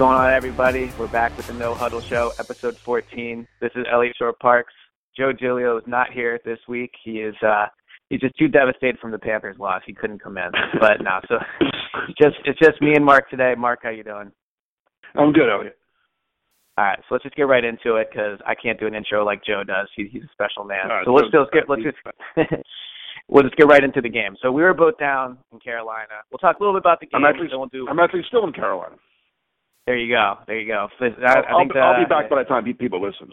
going on, everybody? We're back with the No Huddle Show, episode 14. This is Eliot Shorr-Parks. Joe Giglio is not here this week. He is uh he's just too devastated from the Panthers loss. He couldn't come in. But no, so just it's just me and Mark today. Mark, how you doing? I'm good, Eliot. All right, so let's just get right into it because I can't do an intro like Joe does. He, he's a special man. Right, so let's so- just get let's just we'll just get right into the game. So we were both down in Carolina. We'll talk a little bit about the game. I'm actually we'll do. I'm actually still in Carolina. There you go. There you go. I, I'll, think I'll, I'll be back by the time people listen.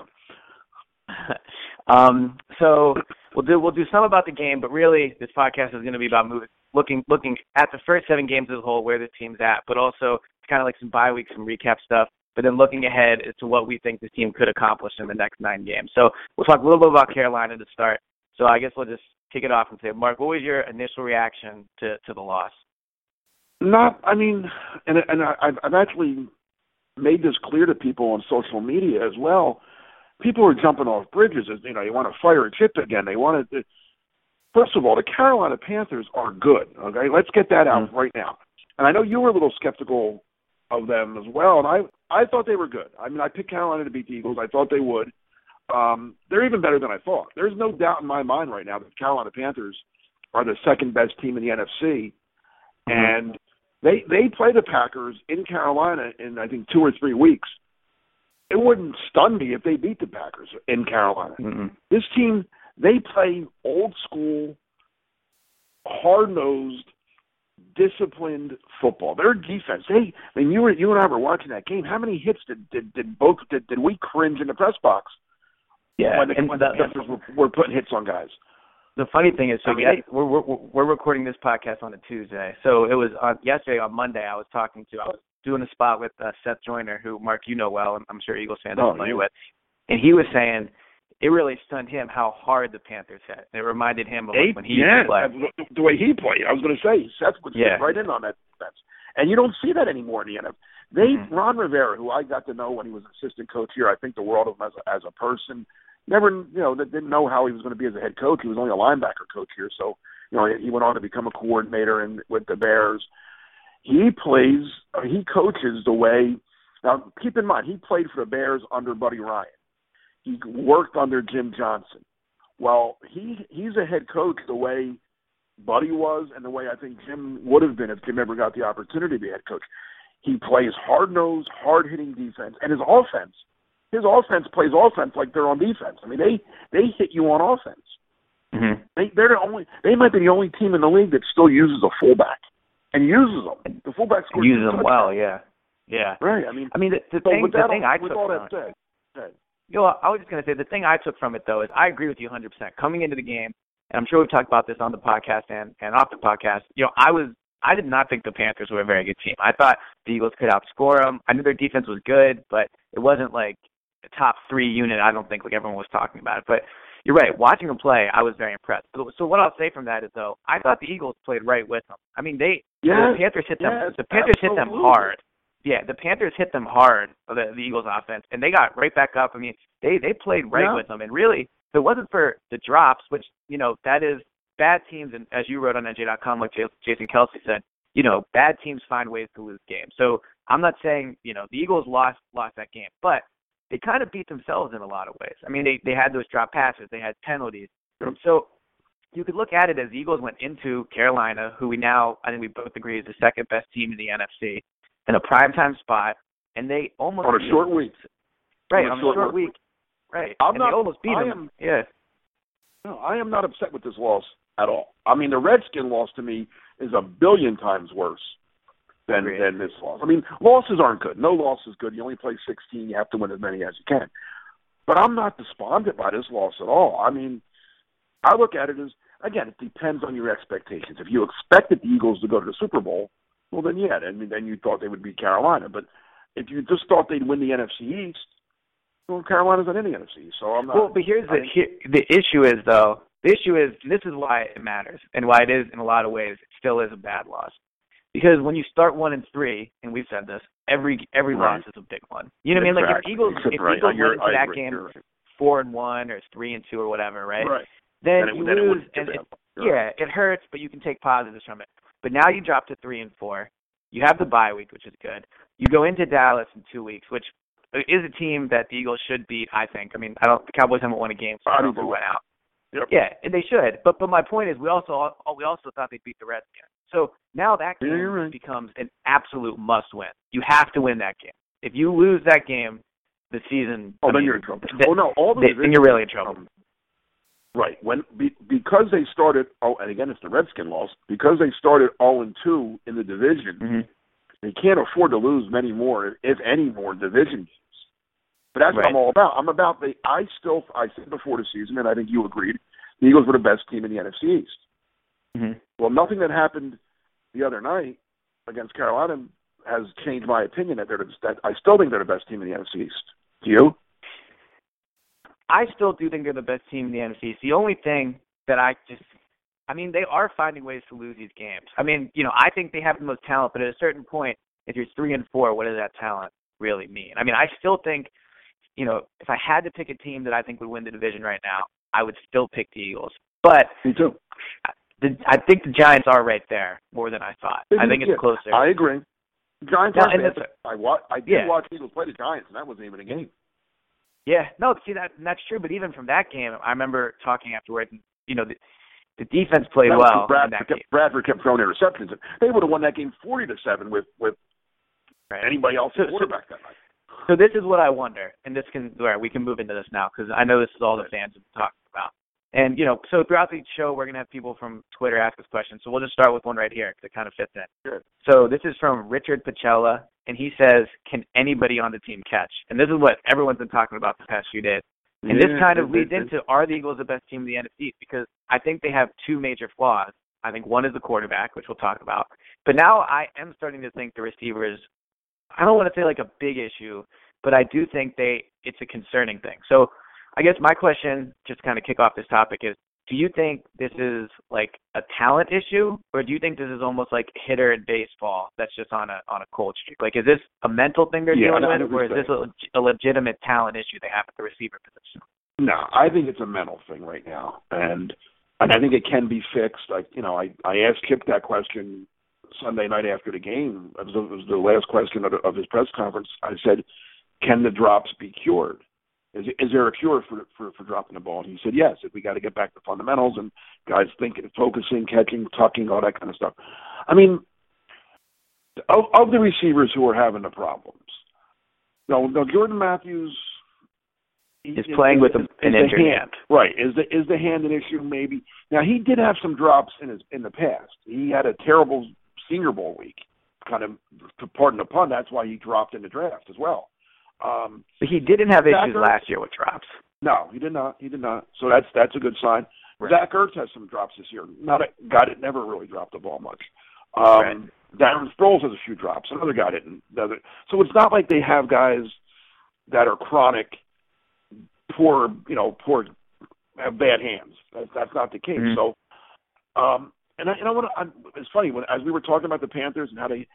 um, so we'll do we'll do some about the game, but really this podcast is going to be about moving, looking looking at the first seven games as a whole, where the team's at, but also kind of like some bye weeks, some recap stuff. But then looking ahead as to what we think this team could accomplish in the next nine games. So we'll talk a little bit about Carolina to start. So I guess we'll just kick it off and say, Mark, what was your initial reaction to to the loss? Not, I mean, and and I, I've I've actually made this clear to people on social media as well. People are jumping off bridges. As you know, you want to fire a chip again. They want to. First of all, the Carolina Panthers are good. Okay, let's get that out right now. And I know you were a little skeptical of them as well, and I I thought they were good. I mean, I picked Carolina to beat the Eagles. I thought they would. Um, they're even better than I thought. There's no doubt in my mind right now that the Carolina Panthers are the second best team in the NFC, and they they play the Packers in Carolina in I think two or three weeks. It wouldn't stun me if they beat the Packers in Carolina. Mm-mm. This team they play old school, hard nosed, disciplined football. Their defense. They I mean you were you and I were watching that game. How many hits did did, did both did, did we cringe in the press box Yeah, when the, and when the, the Panthers were, were putting hits on guys? The funny thing is, so I yes, we're, we're we're recording this podcast on a Tuesday. So it was on yesterday on Monday. I was talking to, I was doing a spot with uh, Seth Joyner, who Mark you know well, and I'm sure Eagles fans are Oh, familiar yeah. with, and he was saying it really stunned him how hard the Panthers hit. It reminded him of like, when he yeah, used to play. the, way he played. I was going to say Seth would Yeah. right in on that defense, and you don't see that anymore in the NFL. They Mhm. Ron Rivera, who I got to know when he was assistant coach here, I think the world of him as a, as a person. Never, you know, didn't know how he was going to be as a head coach. He was only a linebacker coach here, so you know he went on to become a coordinator and with the Bears. He plays, uh, he coaches the way. Now, keep in mind, he played for the Bears under Buddy Ryan. He worked under Jim Johnson. Well, he he's a head coach the way Buddy was, and the way I think Jim would have been if Jim ever got the opportunity to be head coach. He plays hard nosed, hard hitting defense, and his offense. His offense plays offense like they're on defense. I mean, they they hit you on offense. Mm-hmm. They they're the only. They might be the only team in the league that still uses a fullback and uses them. The fullback scores Use them touchdowns. well, yeah, yeah. Right. I mean, I mean, the, the so thing, with the that, thing I took all that said, said, You know, I was just going to say the thing I took from it though is I agree with you 100%. Coming into the game, and I'm sure we've talked about this on the podcast and and off the podcast. You know, I was I did not think the Panthers were a very good team. I thought the Eagles could outscore them. I knew their defense was good, but it wasn't like top three unit. I don't think like everyone was talking about it. But you're right. Watching them play, I was very impressed. So, so what I'll say from that is though, I thought the Eagles played right with them. I mean, they Yes, the Panthers hit them. yes, the Panthers hit them hard. Yeah, the Panthers hit them hard, uh, the, the Eagles offense, and they got right back up. I mean, they they played right Yeah. with them, and really, if it wasn't for the drops, which you know that is bad teams, and as you wrote on NJ.com, like Jas- Jason Kelce said, you know, bad teams find ways to lose games. So I'm not saying you know the Eagles lost lost that game, but they kind of beat themselves in a lot of ways. I mean, they they had those drop passes, they had penalties, so you could look at it as the Eagles went into Carolina, who we now I think we both agree is the second best team in the NFC, in a primetime spot, and they almost on a short them. week. right on a on short short work week, right? I'm and not- they almost beat I them. am- yeah, No, I am not upset with this loss at all. I mean, the Redskin loss to me is a billion times worse than Agreed. than this loss. I mean, losses aren't good. No loss is good. You only play 16. You have to win as many as you can. But I'm not despondent by this loss at all. I mean, I look at it as again, it depends on your expectations. If you expected the Eagles to go to the Super Bowl, well, then yeah, then then you thought they would beat Carolina. But if you just thought they'd win the NFC East, well, Carolina's not in the NFC so I'm not. Well, but here's the here, the issue is though. The issue is and this is why it matters and why it is in a lot of ways it still is a bad loss. Because when you start one and three, and we've said this, every every Right. loss is a big one. You know what I mean? Like if Exactly. Eagles if Right. Eagles went into that game right. four and one or three and two or whatever, right? Right. Then Then it- you then lose and it. Yeah, it hurts, but you can take positives from it. But now you drop to three and four. You have the bye week, which is good. You go into Dallas in two weeks, which is a team that the Eagles should beat. I think. I mean, I don't. The Cowboys haven't won a game since Romo went out. Yep. Yeah, and they should. But but my point is, we also we also thought they'd beat the Redskins. So now that game yeah, right. becomes an absolute must-win. You have to win that game. If you lose that game, the season. Oh, I then mean, you're in trouble. th- oh no, all the then you're really in trouble. um, right when be, because they started. Oh, and again, it's the Redskin loss because they started all in two in the division. Mhm. They can't afford to lose many more, if any more, division games. But that's what I'm all about. I'm about the. I still, I said before the season, and I think you agreed, the Eagles were the best team in the NFC East. Mhm. Well, nothing that happened the other night against Carolina has changed my opinion that they're the, that I still think they're the best team in the NFC East. Do you? I still do think they're the best team in the NFC. The only thing that I just, I mean, they are finding ways to lose these games. I mean, you know, I think they have the most talent, but at a certain point, if you're three and four, what does that talent really mean? I mean, I still think, you know, if I had to pick a team that I think would win the division right now, I would still pick the Eagles. But Me too. The, I think the Giants are right there more than I thought. I think it's Yeah, closer. I agree. Giants are I wa- I did Yeah. watch Eagles play the Giants, and that wasn't even a game. Yeah, no, see that that's true. But even from that game, I remember talking afterwards. And, you know, the, the defense played well because in that Bradford game. kept, Bradford kept throwing interceptions. They would have won that game forty to seven with with Right. anybody else So- quarterback that night. So this is what I wonder, and this can where we can move into this now because I know this is all the fans have about. And you know, so throughout the show, we're gonna have people from Twitter ask us questions. So we'll just start with one right here because it kind of fits in. Sure. So this is from Richard Pacella, and he says, "Can anybody on the team catch?" And this is what everyone's been talking about the past few days. And this kind of leads into are the Eagles the best team in the NFC? Because I think they have two major flaws. I think one is the quarterback, which we'll talk about. But now I am starting to think the receivers I don't want to say like a big issue, but I do think they it's a concerning thing. So I guess my question, just to kind of kick off this topic, is do you think this is like a talent issue, or do you think this is almost like hitter in baseball that's just on a on a cold streak? Like, is this a mental thing they're Yeah, dealing with, or is this a, a legitimate talent issue they have at the receiver position? No, I think it's a mental thing right now, and and I think it can be fixed. Like you know, I I asked Chip that question Sunday night after the game. It was, it was the last question of, of his press conference. I said, "Can the drops be cured? Is is there a cure for for for dropping the ball?" And he said, "Yes. If we got to get back to fundamentals and guys thinking, focusing, catching, tucking, all that kind of stuff." I mean, of of the receivers who are having the problems, no, no, Jordan Matthews. Is playing with a- an injured hand. hand. Right. Is the is the hand an issue? Maybe. Now he did have some drops in his in the past. He had a terrible Senior Bowl week. Kind of, to pardon the pun, that's why he dropped in the draft as well. Um, he didn't have issues Ertz- last year with drops. no, he did not. He did not. So that's that's a good sign. Right. Zach Ertz has some drops this year. Not a guy that never really dropped the ball much. Um, Right. Darren Sproles has a few drops. Another guy didn't. the other- So it's not like they have guys that are chronic, poor, you know, poor, have bad hands. That's that's not the case. Mhm. So, um, and I, and I want to. It's funny when as we were talking about the Panthers and how they.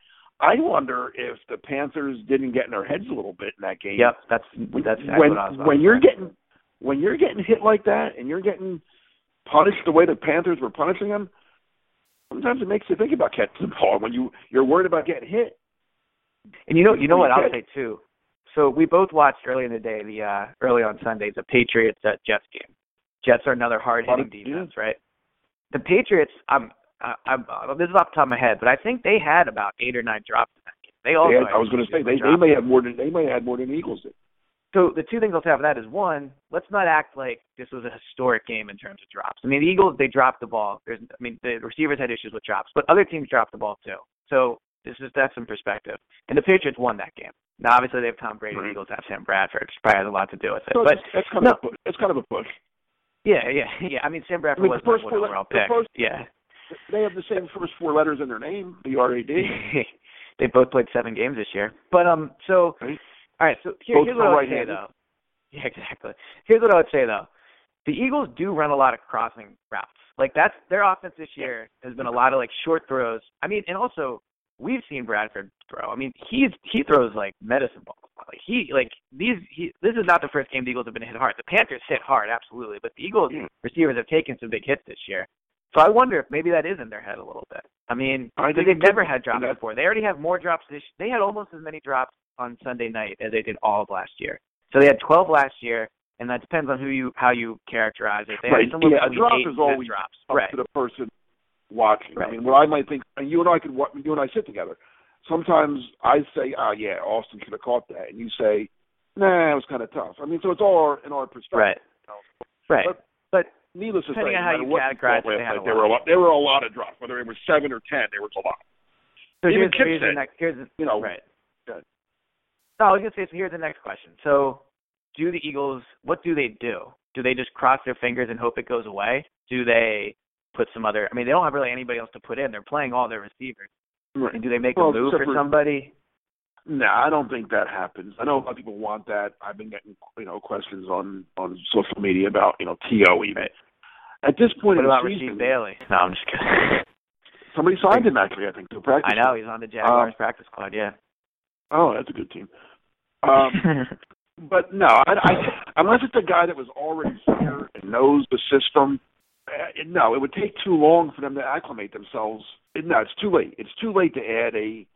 I wonder if the Panthers didn't get in their heads a little bit in that game Yep, that's that's exactly when, what I was about when you're getting when you're getting hit like that and you're getting punished the way the Panthers were punishing them, sometimes it makes you think about catching the ball when you you're worried about getting hit. And you know, you know what I'll say too. So we both watched early in the day, the uh early on Sunday, the Patriots at Jets game. Jets are another hard hitting defense, right? The Patriots, I'm, I- I'm, uh, this is off the top of my head, but I think they had about eight or nine drops in that game. They also, They had- I was going to say they they may have more than they may have had more than the Eagles did. So the two things I'll say for that is one, let's not act like this was a historic game in terms of drops. I mean, the Eagles they dropped the ball. There's, I mean, the receivers had issues with drops, but other teams dropped the ball too. So this is that's some perspective. And the Patriots won that game. Now, obviously, they have Tom Brady. Right. The Eagles have Sam Bradford, which probably has a lot to do with it. So but it's, it's kind no. of a push. it's kind of a push. yeah, yeah, yeah. I mean, Sam Bradford I mean, was the first four- overall the first- yeah. They have the same first four letters in their name, B R A D. they both played seven games this year. But um, so Right. all right. So here, here's what I would say though. Yeah, exactly. Here's what I would say though. The Eagles do run a lot of crossing routes. Like that's their offense this year has been a lot of like short throws. I mean, and also we've seen Bradford throw. I mean, he's he throws like medicine balls. Like he like these he this is not the first game the Eagles have been hit hard. The Panthers hit hard, absolutely, but the Eagles receivers have taken some big hits this year. So I wonder if maybe that is in their head a little bit. I mean, I think they've never had drops before. They already have more drops this. They had almost as many drops on Sunday night as they did all of last year. So they had 12 last year, and that depends on who you how you characterize it. They Right, yeah, a drop is and 10 always drops. up right. to the person watching. Right. I mean, what I might think, and you and I could, wa- you and I sit together. Sometimes I say, "Ah, yeah, Austin should have caught that," and you say, "Nah, it was kind of tough." I mean, so it's all in our perspective. Right. Right. But- But Needless to Depending say, on how no matter you what categorize saw it, last they had there were a lot. There were a lot of drops. Whether it was seven or ten, there was a lot. so Even here's, Chip here's the said, next here's the, You know, right. Good. No, I was gonna say so. Here's the next question. So, do the Eagles? What do they do? Do they just cross their fingers and hope it goes away? Do they put some other? I mean, they don't have really anybody else to put in. They're playing all their receivers. Right. And do they make Well, a move except for for- somebody? No, I don't think that happens. I know a lot of people want that. I've been getting you know questions on on social media about you know To even. At this point What about season, Rasheed Bailey? No, I'm just kidding. somebody signed him actually. I think to practice. I know he's on the Jaguars Um, practice squad. Yeah. Oh, that's a good team. Um, but no, I, I, unless it's a guy that was already here and knows the system, uh, no, it would take too long for them to acclimate themselves. No, it's too late. It's too late to add a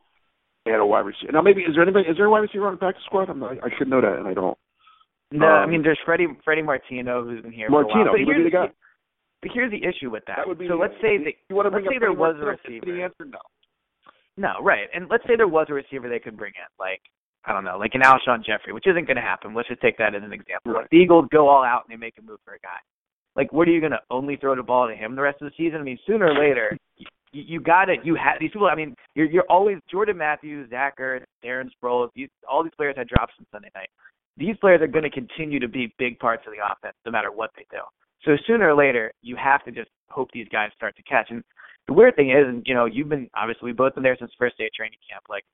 add a wide receiver. Now, maybe is there anybody? Is there a wide receiver on the practice squad? I'm not, I should know that, and I don't. no, I Um, mean there's Freddie Freddie Martino who's been here Martino, for a while. But he would be here's, the guy. but here's the issue with that. That would be. so let's say that you want to let's bring say up there was a receiver. The answer, no. No, right. And let's say there was a receiver they could bring in, like I don't know, like an Alshon Jeffery, which isn't going to happen. Let's just take that as an example. Right. The Eagles go all out and they make a move for a guy. Like, what are you going to only throw the ball to him the rest of the season? I mean, sooner or later, you, you got it. You had these people. I mean, you're you're always Jordan Matthews, Zach Ertz, Darren Sproles. These all these players had drops on Sunday night. These players are going to continue to be big parts of the offense, no matter what they do. So sooner or later, you have to just hope these guys start to catch. And the weird thing is, and you know, you've been obviously we've both been there since first day of training camp. Like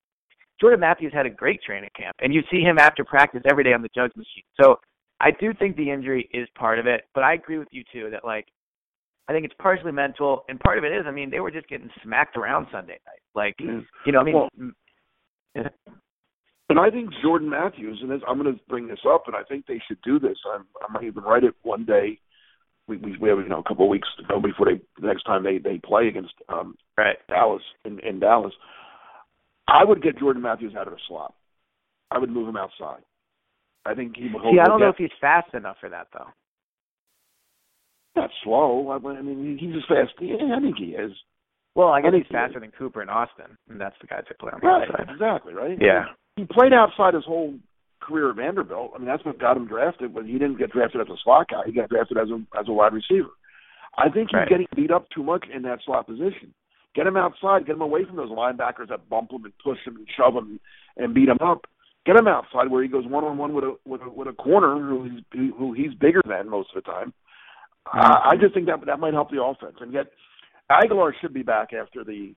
Jordan Matthews had a great training camp, and you see him after practice every day on the jugs machine. So I do think the injury is part of it, but I agree with you too that like I think it's partially mental, and part of it is, I mean, they were just getting smacked around Sunday night. Like, you know, I mean, Well, yeah. And I think Jordan Matthews, and this, I'm going to bring this up, and I think they should do this. I'm, I might even write it one day. We we, we have you know a couple of weeks to go before they the next time they they play against um, right. Dallas in, in Dallas. I would get Jordan Matthews out of the slot. I would move him outside. I think he will. See, I don't know if he's fast enough for that though. Not slow. I I mean, he's as fast. Yeah, I think he is. Well, I guess think he's he faster than Cooper and Austin, and that's the guys that play on the Right, outside. exactly, right. Yeah. he played outside his whole career at Vanderbilt. I mean, that's what got him drafted. But he didn't get drafted as a slot guy. He got drafted as a as a wide receiver. I think he's Right. getting beat up too much in that slot position. Get him outside. Get him away from those linebackers that bump him and push him and shove him and beat him up. Get him outside where he goes one on one with a with a with a corner who he's who he's bigger than most of the time. I I just think that that might help the offense. And yet, Agholor should be back after the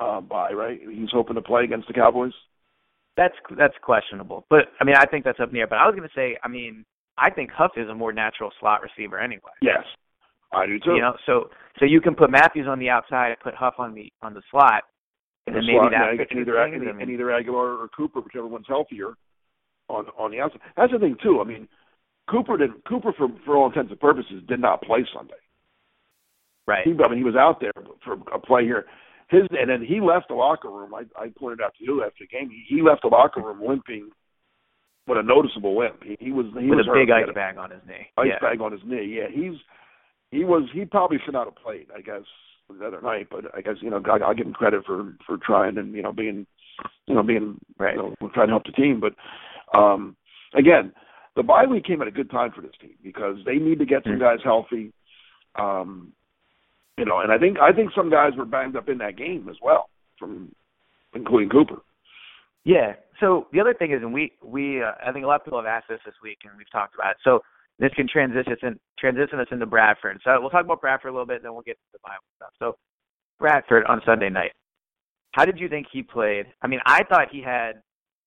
uh, bye, right? He's hoping to play against the Cowboys. That's that's questionable, but I mean, I think that's up in the air. But I was going to say, I mean, I think Huff is a more natural slot receiver anyway. Yes, I do too. You know, so so you can put Matthews on the outside and put Huff on the on the slot, and then The maybe that and either, things. and, I mean, and either Agholor or Cooper, whichever one's healthier, on on the outside. That's the thing too. I mean, Cooper did Cooper for for all intents and purposes did not play Sunday. right. He, I mean, he was out there for a play here. His and then he left the locker room. I I pointed out to you after the game. He, he left the locker room limping, with a noticeable limp. He, he was he With was a big ice bag on his knee. ice yeah. bag on his knee. Yeah, he's he was he probably should not have played. I guess the other night, but I guess you know I, I'll give him credit for for trying and you know being you know being Right. you know trying to help the team. But um again, the bye week came at a good time for this team because they need to get some Mm. guys healthy. Um, you know, and I think I think some guys were banged up in that game as well, from including Cooper. Yeah. So the other thing is, and we we uh, I think a lot of people have asked this this week, and we've talked about it. So this can transition us in, transition us into Bradford. So we'll talk about Bradford a little bit, and then we'll get to the Bible stuff. So Bradford on Sunday night. How did you think he played? I mean, I thought he had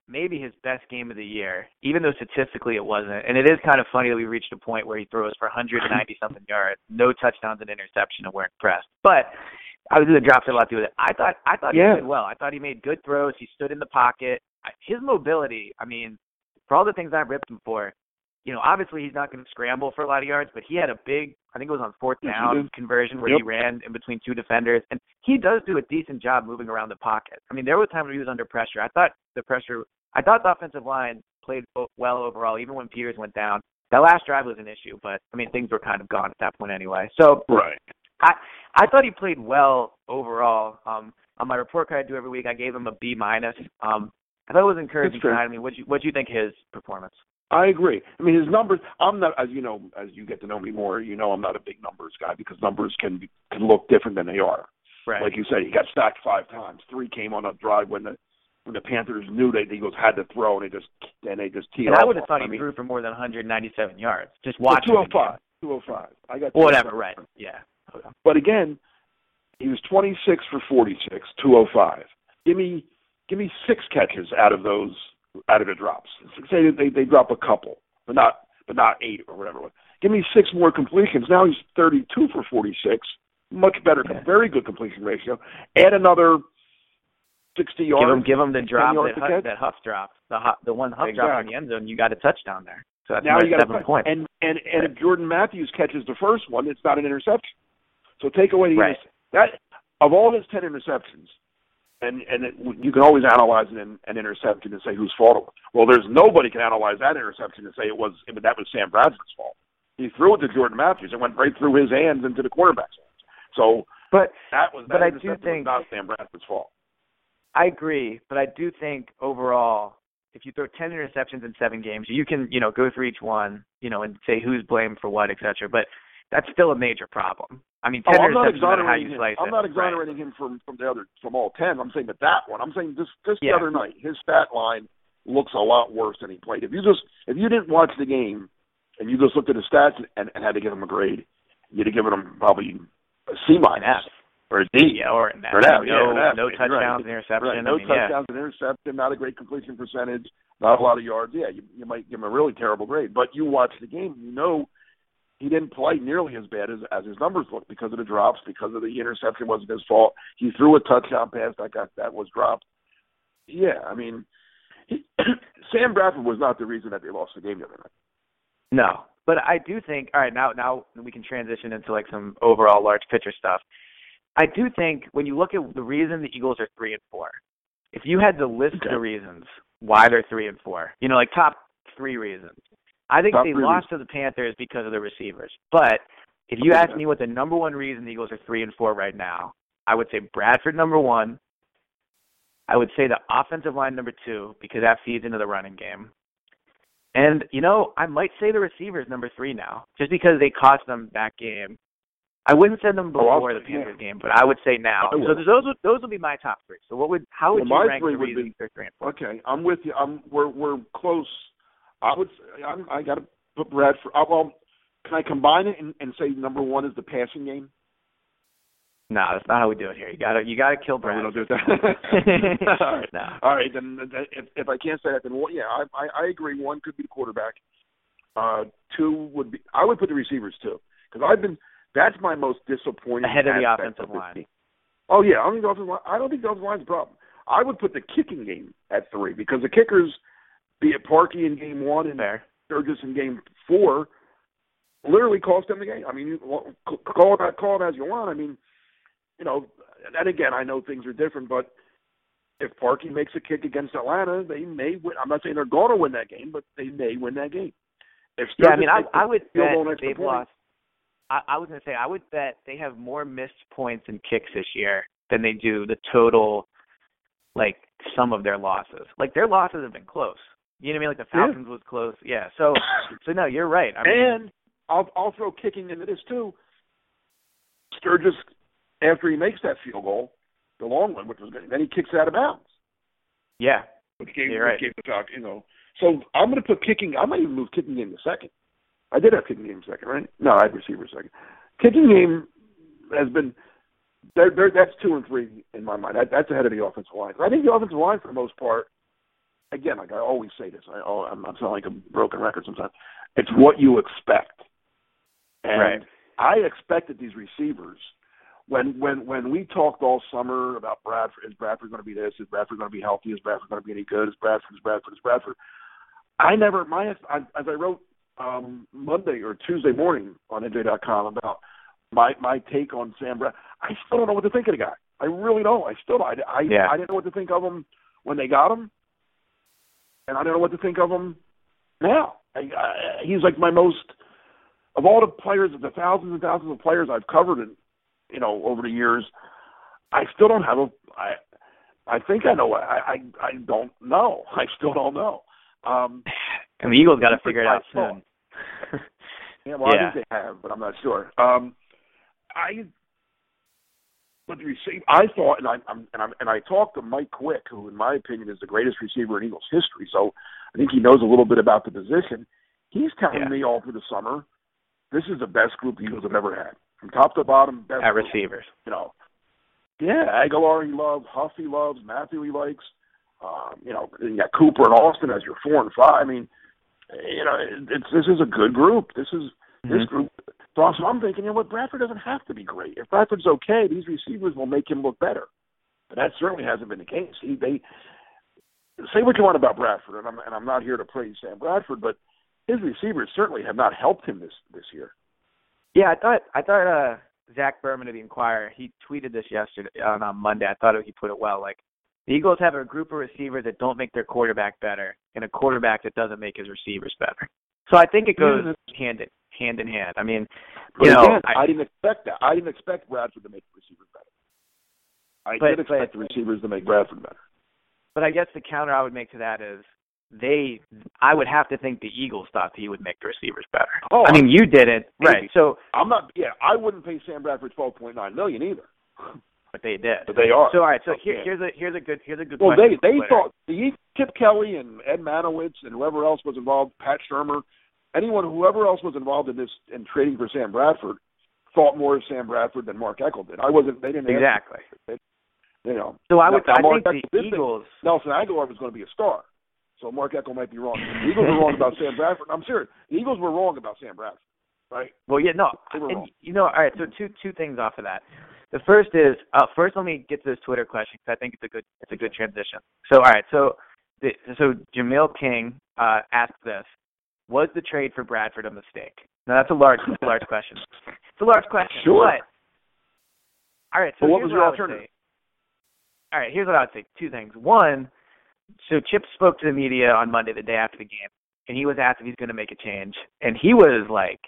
maybe his best game of the year, even though statistically it wasn't. And it is kind of funny that we reached a point where he throws for 190 something yards, no touchdowns and interception, and we're impressed. But I was going to drop a lot to do with it. I thought I thought Yeah. he did well. I thought he made good throws. He stood in the pocket. His mobility. I mean, for all the things I ripped him for, you know, obviously he's not going to scramble for a lot of yards, but he had a big, I think it was on fourth down did. conversion where Yep. he ran in between two defenders, and he does do a decent job moving around the pocket. I mean, there was times when he was under pressure. I thought the pressure, I thought the offensive line played well overall, even when Peters went down. That last drive was an issue, but I mean, things were kind of gone at that point anyway. So Right. I I thought he played well overall. Um, on my report card I do every week, I gave him a B minus. Um, I thought it was encouraging fair. I mean, what you what do you think his performance? I agree. I mean, his numbers. I'm not, as you know, as you get to know me more, you know, I'm not a big numbers guy because numbers can be, can look different than they are. Right. Like you said, he got sacked five times. Three came on a drive when the when the Panthers knew they he goes had to throw and they just and they just teed and. I would have thought I he mean, threw for more than 197 yards. Just watching. the 205. 205. I got oh Whatever. 205. Right. Yeah. But again, he was 26 for 46, 205. Give me give me six catches out of those out of the drops. Say that they they drop a couple, but not but not eight or whatever. Give me six more completions. Now he's 32 for 46. Much better, Yeah. very good completion ratio. Add another 60 yards. Give him give him the drop that Huff, that Huff dropped. The Huff, the one Huff dropped in the end zone. You got a touchdown there. So that's now you got seven points. And and and if Jordan Matthews catches the first one, it's not an interception. So take away the Right. that of all his ten interceptions, and and it, you can always analyze an, an interception and say whose fault it was. Well, there's nobody can analyze that interception and say it was but that was Sam Bradford's fault. He threw it to Jordan Matthews and went right through his hands into the quarterback's hands. So But that was But I do think- was not Sam Bradford's fault. I agree, but I do think overall, if you throw ten interceptions in seven games, you can you know go through each one, you know, and say who's blamed for what, et cetera. But that's still a major problem. I mean, Oh, ten I'm not interceptions, no how exonerating you him. I'm not Right. exonerating him from from the other from all ten. I'm saying that that one. I'm saying just just Yeah. the other night, his stat line looks a lot worse than he played. If you just if you didn't watch the game and you just looked at his stats and, and had to give him a grade, you'd have given him probably a C minus. Or a D. Yeah, or an F. Or an F, no, yeah, an F, no touchdowns, right. interception. Right. No I mean, yeah. touchdowns and interception, not a great completion percentage, not a lot of yards. Yeah, you, you might give him a really terrible grade. But you watch the game, you know he didn't play nearly as bad as as his numbers look because of the drops, because of the interception wasn't his fault. He threw a touchdown pass that got that was dropped. Yeah, I mean, he, Sam Bradford was not the reason that they lost the game the other night. No, but I do think. All right, now now we can transition into like some overall large picture stuff. I do think when you look at the reason the Eagles are three and four, if you had to list Okay. the reasons why they're three and four, you know, like top three reasons, I think Top they lost to the Panthers because of the receivers. But if you Okay. ask me what the number one reason the Eagles are three and four right now, I would say Bradford number one. I would say the offensive line number two because that feeds into the running game. And you know, I might say the receivers number three now, just because they cost them that game. I wouldn't send them Oh, before the. Panthers game, but I would say now. I So those would those would be my top three. So what would how would Well, you my rank three the would be- three and four? Okay, I'm with you. I'm we're we're close. I would. I'm, I got to put Bradford. I, well, can I combine it and, and say number one is the passing game? No, that's not how we do it here. You gotta you gotta kill No, we don't Bradford. do that. All right. No. All right, then then if if I can't say that, then one, yeah, I, I I agree. One could be the quarterback. Uh, two would be. I would put the receivers too, because I've been. That's my most disappointing. Ahead of the offensive this line. team. Oh yeah, I don't think the offensive line. I don't think the offensive line's a problem. I would put the kicking game at three because the kickers, be it Parkey in game one and Fair. Sturgis in game four, literally cost them the game. I mean, call it call it as you want. I mean, you know, and again, I know things are different, but if Parkey makes a kick against Atlanta, they may win. I'm not saying they're going to win that game, but they may win that game. If Yeah, I mean, I I would bet goal next to they've point, lost. I, I was gonna say I would bet they have more missed points and kicks this year than they do the total, like some of their losses. Like their losses have been close. You know what I mean? Like the Yeah. Falcons was close. Yeah. So so no, you're right. I mean, and I'll I'll throw kicking into this too. Sturgis, after he makes that field goal, the long one, which was good, then he kicks out of bounds. yeah. which gave, You're right. which gave the Falcons, you know. So I'm going to put kicking. I might even move kicking game to second. I did have kicking game second, right? No, I had receiver second. Kicking game has been. They're, they're, that's two and three in my mind. That, that's ahead of the offensive line. I think the offensive line, for the most part, again, like I always say this, I, I'm, I'm sounding like a broken record sometimes. It's what you expect, and Right. I expected these receivers when when when we talked all summer about Bradford, is Bradford going to be this? Is Bradford going to be healthy? Is Bradford going to be any good? Is Bradford? Is Bradford? Is Bradford? I never my as I wrote um, Monday or Tuesday morning on NJ.com about my my take on Sam Bradford. I still don't know what to think of the guy. I really don't. I still I I, yeah. I didn't know what to think of him when they got him, and I don't know what to think of him now. I, I, he's like my most of all the players, of the thousands and thousands of players I've covered, and you know over the years. I still don't have a. I I think I know. I I, I don't know. I still don't know. Um, and the Eagles got to figure it out soon. yeah, well, yeah. I think they have, but I'm not sure. Um, I but the receiver, I thought, and I I'm, and I and I talked to Mike Quick, who in my opinion is the greatest receiver in Eagles history. So I think he knows a little bit about the position. He's telling yeah. me all through the summer, this is the best group the Eagles have ever had, from top to bottom. Best at group. receivers. You know, yeah, Agholor he loves, Huff he loves, Matthews he likes. Um, you know, you got Cooper and Austin as your four and five. I mean, you know, it's this is a good group. This is mm-hmm. this group. So I'm thinking, you know what, Bradford doesn't have to be great. If Bradford's okay, these receivers will make him look better. But that certainly hasn't been the case. He, they say what you want about Bradford, and I'm and I'm not here to praise Sam Bradford, but his receivers certainly have not helped him this this year. Yeah, I thought I thought uh Zach Berman of the Inquirer, he tweeted this yesterday on, on Monday. I thought he put it well. Like the Eagles have a group of receivers that don't make their quarterback better, and a quarterback that doesn't make his receivers better. So I think it goes hand in hand in hand. I mean, you but know, again, I, I didn't expect that. I didn't expect Bradford to make the receivers better. I but, did expect but, the receivers to make Bradford better. But I guess the counter I would make to that is they I would have to think the Eagles thought he would make the receivers better. Oh, I mean, you didn't, right? So I'm not. Yeah, I wouldn't pay Sam Bradford twelve point nine million either. But they did. But they are. So all right. So here, here's a here's a good here's a good. Well, they they thought the Chip Kelly and Ed Marynowitz and whoever else was involved, Pat Shurmur, anyone whoever else was involved in this in trading for Sam Bradford, thought more of Sam Bradford than Mark Eckel did. I wasn't. They didn't exactly. They, you know. So I would. Now, I Mark think Eckel the Eagles. Think Nelson Agholor was going to be a star. So Mark Eckel might be wrong. The Eagles were wrong about Sam Bradford. I'm serious. The Eagles were wrong about Sam Bradford, right? Well, yeah, no. And, you know, all right. So two two things off of that. The first is uh, first. Let me get to this Twitter question because I think it's a good it's a good transition. So all right. So the, so Jamil King uh, asked this: Was the trade for Bradford a mistake? Now that's a large that's a large question. It's a large question. Sure. But, all right. So But what here's was your alternative? All right. Here's what I would say. Two things. One. So Chip spoke to the media on Monday, the day after the game, and he was asked if he's going to make a change, and he was like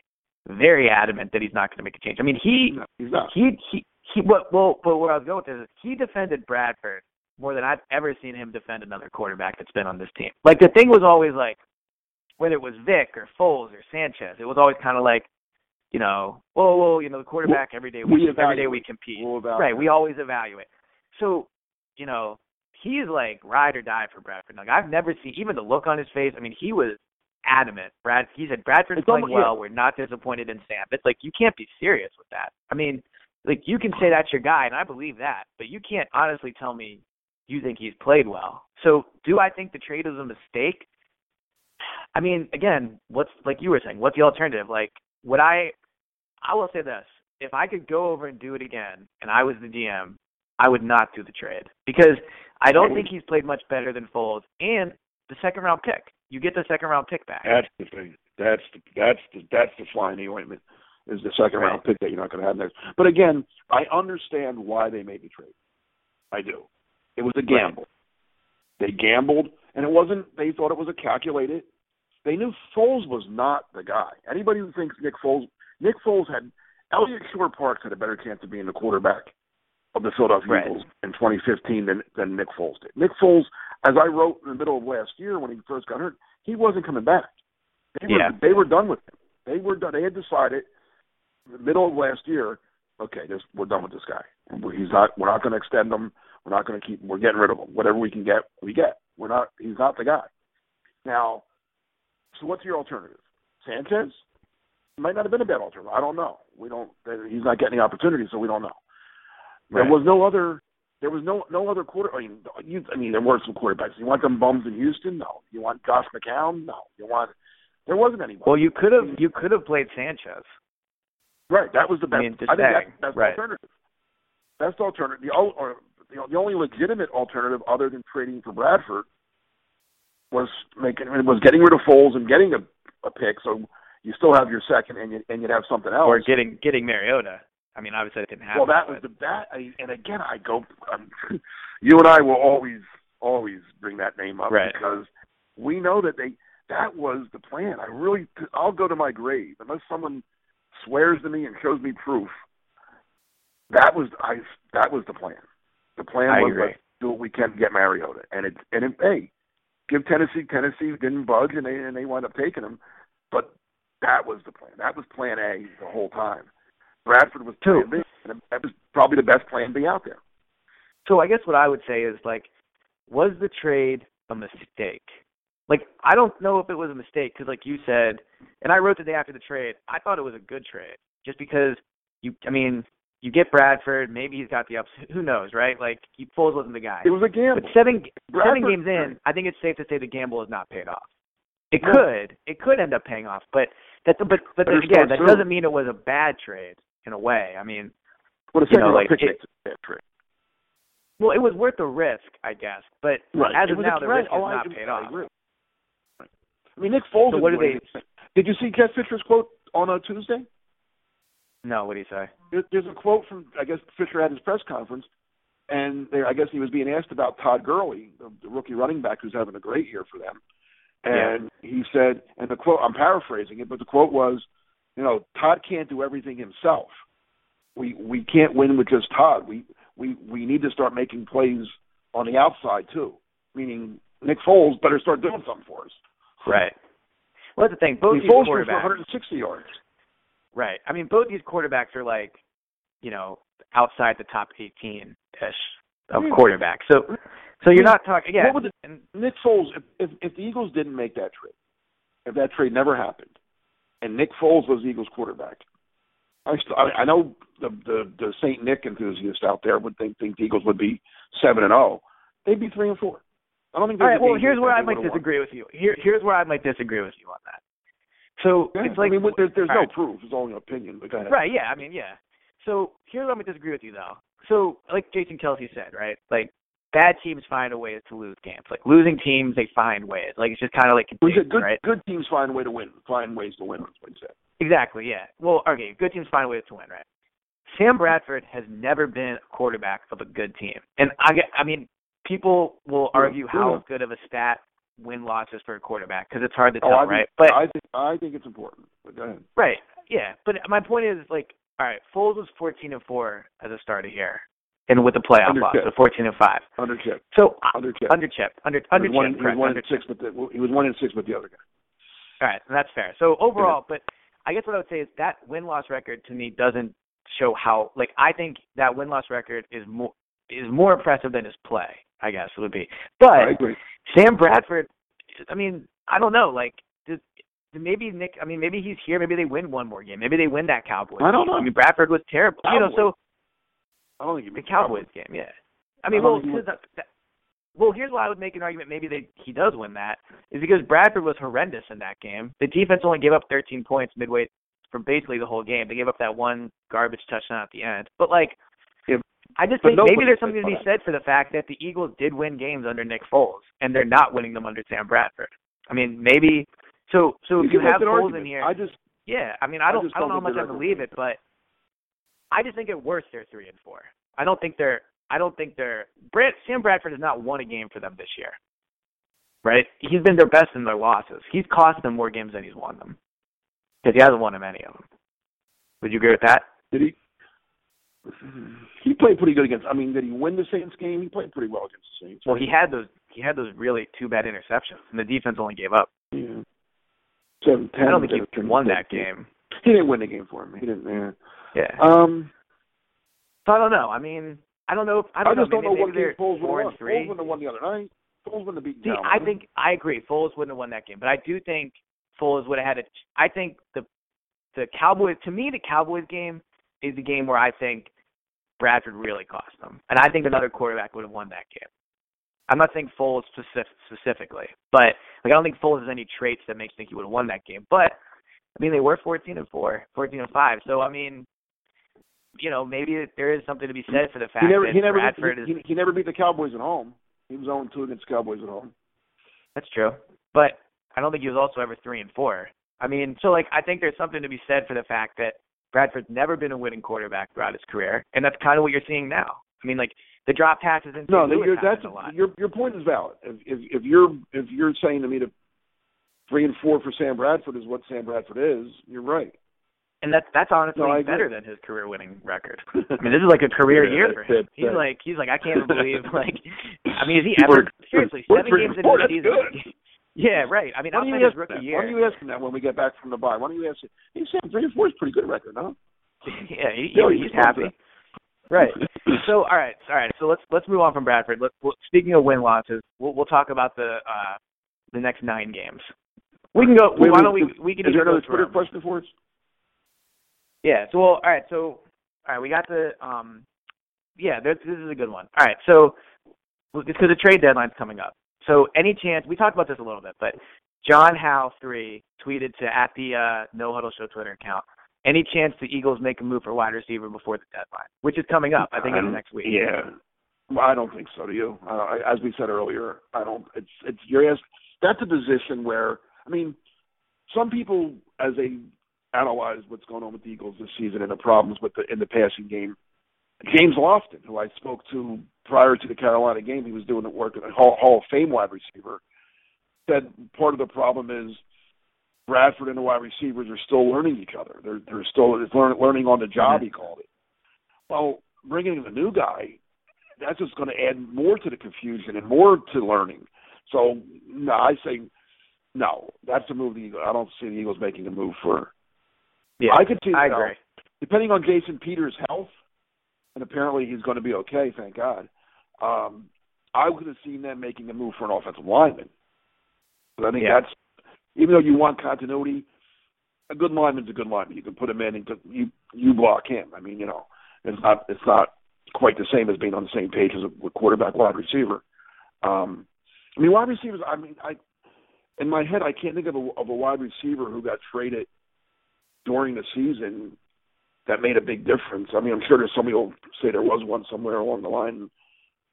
very adamant that he's not going to make a change. I mean, he No, he's not. he he he. What well, but where I was going with this is he defended Bradford more than I've ever seen him defend another quarterback that's been on this team. Like the thing was always like whether it was Vic or Foles or Sanchez, it was always kind of like you know, well, well, you know, the quarterback every day we we every day we compete. We'll. Right, we always evaluate. So, you know, he's like ride or die for Bradford. Like I've never seen even the look on his face. I mean, he was adamant. Brad, he said Bradford's It's playing almost- well. We're not disappointed in Sam. It's like you can't be serious with that. I mean, like you can say that's your guy, and I believe that, but you can't honestly tell me you think he's played well. So, do I think the trade is a mistake? I mean, again, what's like you were saying? What's the alternative? Like, would I? I will say this: if I could go over and do it again, and I was the GM, I would not do the trade because I don't think he's played much better than Foles and the second round pick. You get the second round pick back. That's the thing. That's the that's the that's the fly in the ointment. Is the second round pick that you're not going to have next. But again, I understand why they made the trade. I do. It was a gamble. They gambled, and it wasn't. They thought it was a calculated. They knew Foles was not the guy. Anybody who thinks Nick Foles, Nick Foles had Elliott Shore Parks had a better chance of being the quarterback of the Philadelphia Right. Eagles in 2015 than than Nick Foles did. Nick Foles, as I wrote in the middle of last year when he first got hurt, he wasn't coming back. They were Yeah. they were done with him. They were done. They had decided middle of last year, okay, this, we're done with this guy. He's not. We're not going to extend him. We're not going to keep him. We're getting rid of him. Whatever we can get, we get. We're not. He's not the guy. Now, so what's your alternative? Sanchez might not have been a bad alternative. I don't know. We don't. He's not getting the opportunity, so we don't know. There was no other. There was no no other quarter. I mean, you, I mean, there were some quarterbacks. You want them bums in Houston? No. You want Josh McCown? No. You want? There wasn't anyone. Well, you could have you could have played Sanchez. Right. That was the best. I mean, just think saying. that's, that's Right. the alternative. Best alternative. The, or, the, the only legitimate alternative other than trading for Bradford was making was getting rid of Foles and getting a a pick, so you still have your second, and you and you'd have something else. Or getting getting Mariota. I mean, obviously it didn't happen. Well, that was the that, I, and again, I go. Um, you and I will always always bring that name up right. because we know that they that was the plan. I really, I'll go to my grave unless someone swears to me and shows me proof. That was I. That was the plan. The plan I was agree. let's do what we can to get Mariota, and it and it, hey, give Tennessee. Tennessee didn't budge, and they and they wound up taking him. But that was the plan. That was Plan A the whole time. Bradford was Plan B, and that was probably the best Plan B out there. So I guess what I would say is like, was the trade a mistake? Like I don't know if it was a mistake because, like you said, and I wrote the day after the trade, I thought it was a good trade just because you. I mean, you get Bradford, maybe he's got the ups. Who knows, right? Like he Foles wasn't the guy. It was a gamble. But seven Bradford, seven games in, I think it's safe to say the gamble has not paid off. It No. could, it could end up paying off, but that, but but again, that soon. doesn't mean it was a bad trade in a way. I mean, a you know, like, it- a bad trade. well, it was worth the risk, I guess. But Right. as It of now, the risk has Oh, not paid I off. I mean, Nick Foles. So what do they- Did you see Jeff Fisher's quote on uh, Tuesday? No, what did he say? There, there's a quote from I guess Fisher at his press conference, and there, I guess he was being asked about Todd Gurley, the, the rookie running back who's having a great year for them, and he said, and the quote I'm paraphrasing it, but the quote was, you know, Todd can't do everything himself. We we can't win with just Todd. We we we need to start making plays on the outside too. Meaning Nick Foles better start doing something for us. Right. Well, that's the thing. I Both mean, these Foles threw for quarterbacks, 160 yards. right? I mean, both these quarterbacks are like, you know, outside the top 18 ish of Yeah. quarterbacks. So, so you're Yeah. not talking. Yeah. What would the- and, Nick Foles, if, if if the Eagles didn't make that trade, if that trade never happened, and Nick Foles was the Eagles quarterback, I I, I know the the the Saint Nick enthusiast out there would think think the Eagles would be seven and zero. They'd be three and four. I don't think. all right. Well, here's where I might disagree with you. Here, here's where I might disagree with you on that. So Yeah, it's like I mean, there's there's no right. proof. It's only an opinion. But. Right, yeah, I mean, yeah. So here's where I'm gonna disagree with you though. So like Jason Kelce said, right? Like bad teams find a way to lose games. Like losing teams, they find ways. Like it's just kind of like good right? good teams find a way to win. Find ways to win. That's what he said. Exactly, yeah. Well, okay, good teams find ways to win, right? Sam Bradford has never been a quarterback of a good team, and I. I mean, people will Yeah, argue how good of a stat win losses for a quarterback because it's hard to Oh, tell, think, right? But I think I think it's important. But go ahead. Right. Yeah. But my point is like, all right, Foles was fourteen and four as a starter here, and with the playoff Under loss, so fourteen and five. Under chip. So uh, Under chip. under chip, under under one, chip, he was one and six the he was one and six with the other guy. All right, and that's fair. So overall, but I guess what I would say is that win loss record to me doesn't show how like I think that win loss record is more is more impressive than his play. I guess it would be. But I agree. Sam Bradford, I mean, I don't know. Like, did, maybe Nick. I mean, maybe he's here. Maybe they win one more game. Maybe they win that Cowboys. I don't know. I mean, Bradford was terrible. You know, so I don't think he the Cowboys game. Yeah. I mean, I well, think he would. 'cause that, that, well, here's why I would make an argument. Maybe they he does win that is because Bradford was horrendous in that game. The defense only gave up 13 points midway for basically the whole game. They gave up that one garbage touchdown at the end. But like, I just but think maybe there's something to be said for the fact that the Eagles did win games under Nick Foles, and they're not winning them under Sam Bradford. I mean, maybe. So, so if you have Foles in here, I just yeah. I mean, I I don't, just I don't know how much I believe it, but I just think at worst they're three and four. I don't think they're. I don't think they're. Brad, Sam Bradford has not won a game for them this year. Right? He's been their best in their losses. He's cost them more games than he's won them because he hasn't won them any of them. Would you agree with that? did he he played pretty good against I mean, did he win the Saints game? He played pretty well against the Saints. Well, he had those. He had those really two bad interceptions, and the defense only gave up. yeah. Seven. I don't think he won that game. He didn't win the game for him. He didn't yeah. Yeah. Um So I don't know. I mean, I don't know. If, I I, don't just know. don't know maybe, what maybe game Foles would four have and won. three. Foles wouldn't have won the other night. Foles wouldn't have beaten See. I think I agree. Foles wouldn't have won that game, but I do think Foles would have had a. I think the the Cowboys. To me, the Cowboys game is the game where I think Bradford really cost them, and I think another quarterback would have won that game. I'm not saying Foles specific, specifically, but like I don't think Foles has any traits that makes me think he would have won that game. But I mean, they were 14 and four, 14 and five. So I mean, you know, maybe there is something to be said for the fact he never that he never Bradford beat, is. he, he never beat the Cowboys at home. He was 0 2 against the Cowboys at home. That's true, but I don't think he was also ever three and four I mean, so like I think there's something to be said for the fact that Bradford's never been a winning quarterback throughout his career, and that's kind of what you're seeing now. I mean, like the drop passes into no, Lewis you're, that's a lot. your your point is valid. If, if if you're if you're saying to me that three and four for Sam Bradford is what Sam Bradford is, you're right. And that's that's honestly No, better than his career winning record. I mean, this is like a career Yeah, year for him. it, He's that's- like he's like I can't believe like I mean, is he ever seriously seven games into the season? Yeah, right. I mean, Why outside you his rookie that? year. Why don't you ask him that when we get back from the bye? Why don't you ask him? He's saying three and four is a pretty good record, huh? yeah, he, he's he's happy. Right. So all right, all right. So let's let's move on from Bradford. Let's well, speaking of win losses, we'll we'll talk about the uh the next nine games. We can go. Wait, why don't we we can Is there another Twitter question for us? Yeah. So well, all right. So all right, we got the um, yeah. This, this is a good one. All right. So because the trade deadline's coming up. So any chance we talked about this a little bit, but John Howe three tweeted to at the uh, No Huddle Show Twitter account. Any chance the Eagles make a move for wide receiver before the deadline, which is coming up? I think it's Um, next week. Yeah. Well, I don't think so. Do you? Uh, as we said earlier, I don't. It's it's you're ask, That's a position where I mean, some people as they analyze what's going on with the Eagles this season and the problems with the in the passing game. James Lofton, who I spoke to prior to the Carolina game, he was doing the work at a Hall, Hall of Fame wide receiver. Said part of the problem is Bradford and the wide receivers are still learning each other. They're they're still it's learn, learning on the job. He called it. Well, bringing in a new guy, that's just going to add more to the confusion and more to learning. So no, I say no. That's a move. The Eagles, I don't see the Eagles making a move for. Yeah, I could see. I agree. depending on Jason Peters' health, and apparently he's going to be okay. Thank God. Um, I would have seen them making a move for an offensive lineman. But I think Yeah. that's even though you want continuity, a good lineman's a good lineman. You can put him in and you you block him. I mean, you know, it's not it's not quite the same as being on the same page as a quarterback wide receiver. Um, I mean, wide receivers. I mean, I in my head I can't think of a, of a wide receiver who got traded during the season that made a big difference. I mean, I'm sure there's somebody who'll say there was one somewhere along the line,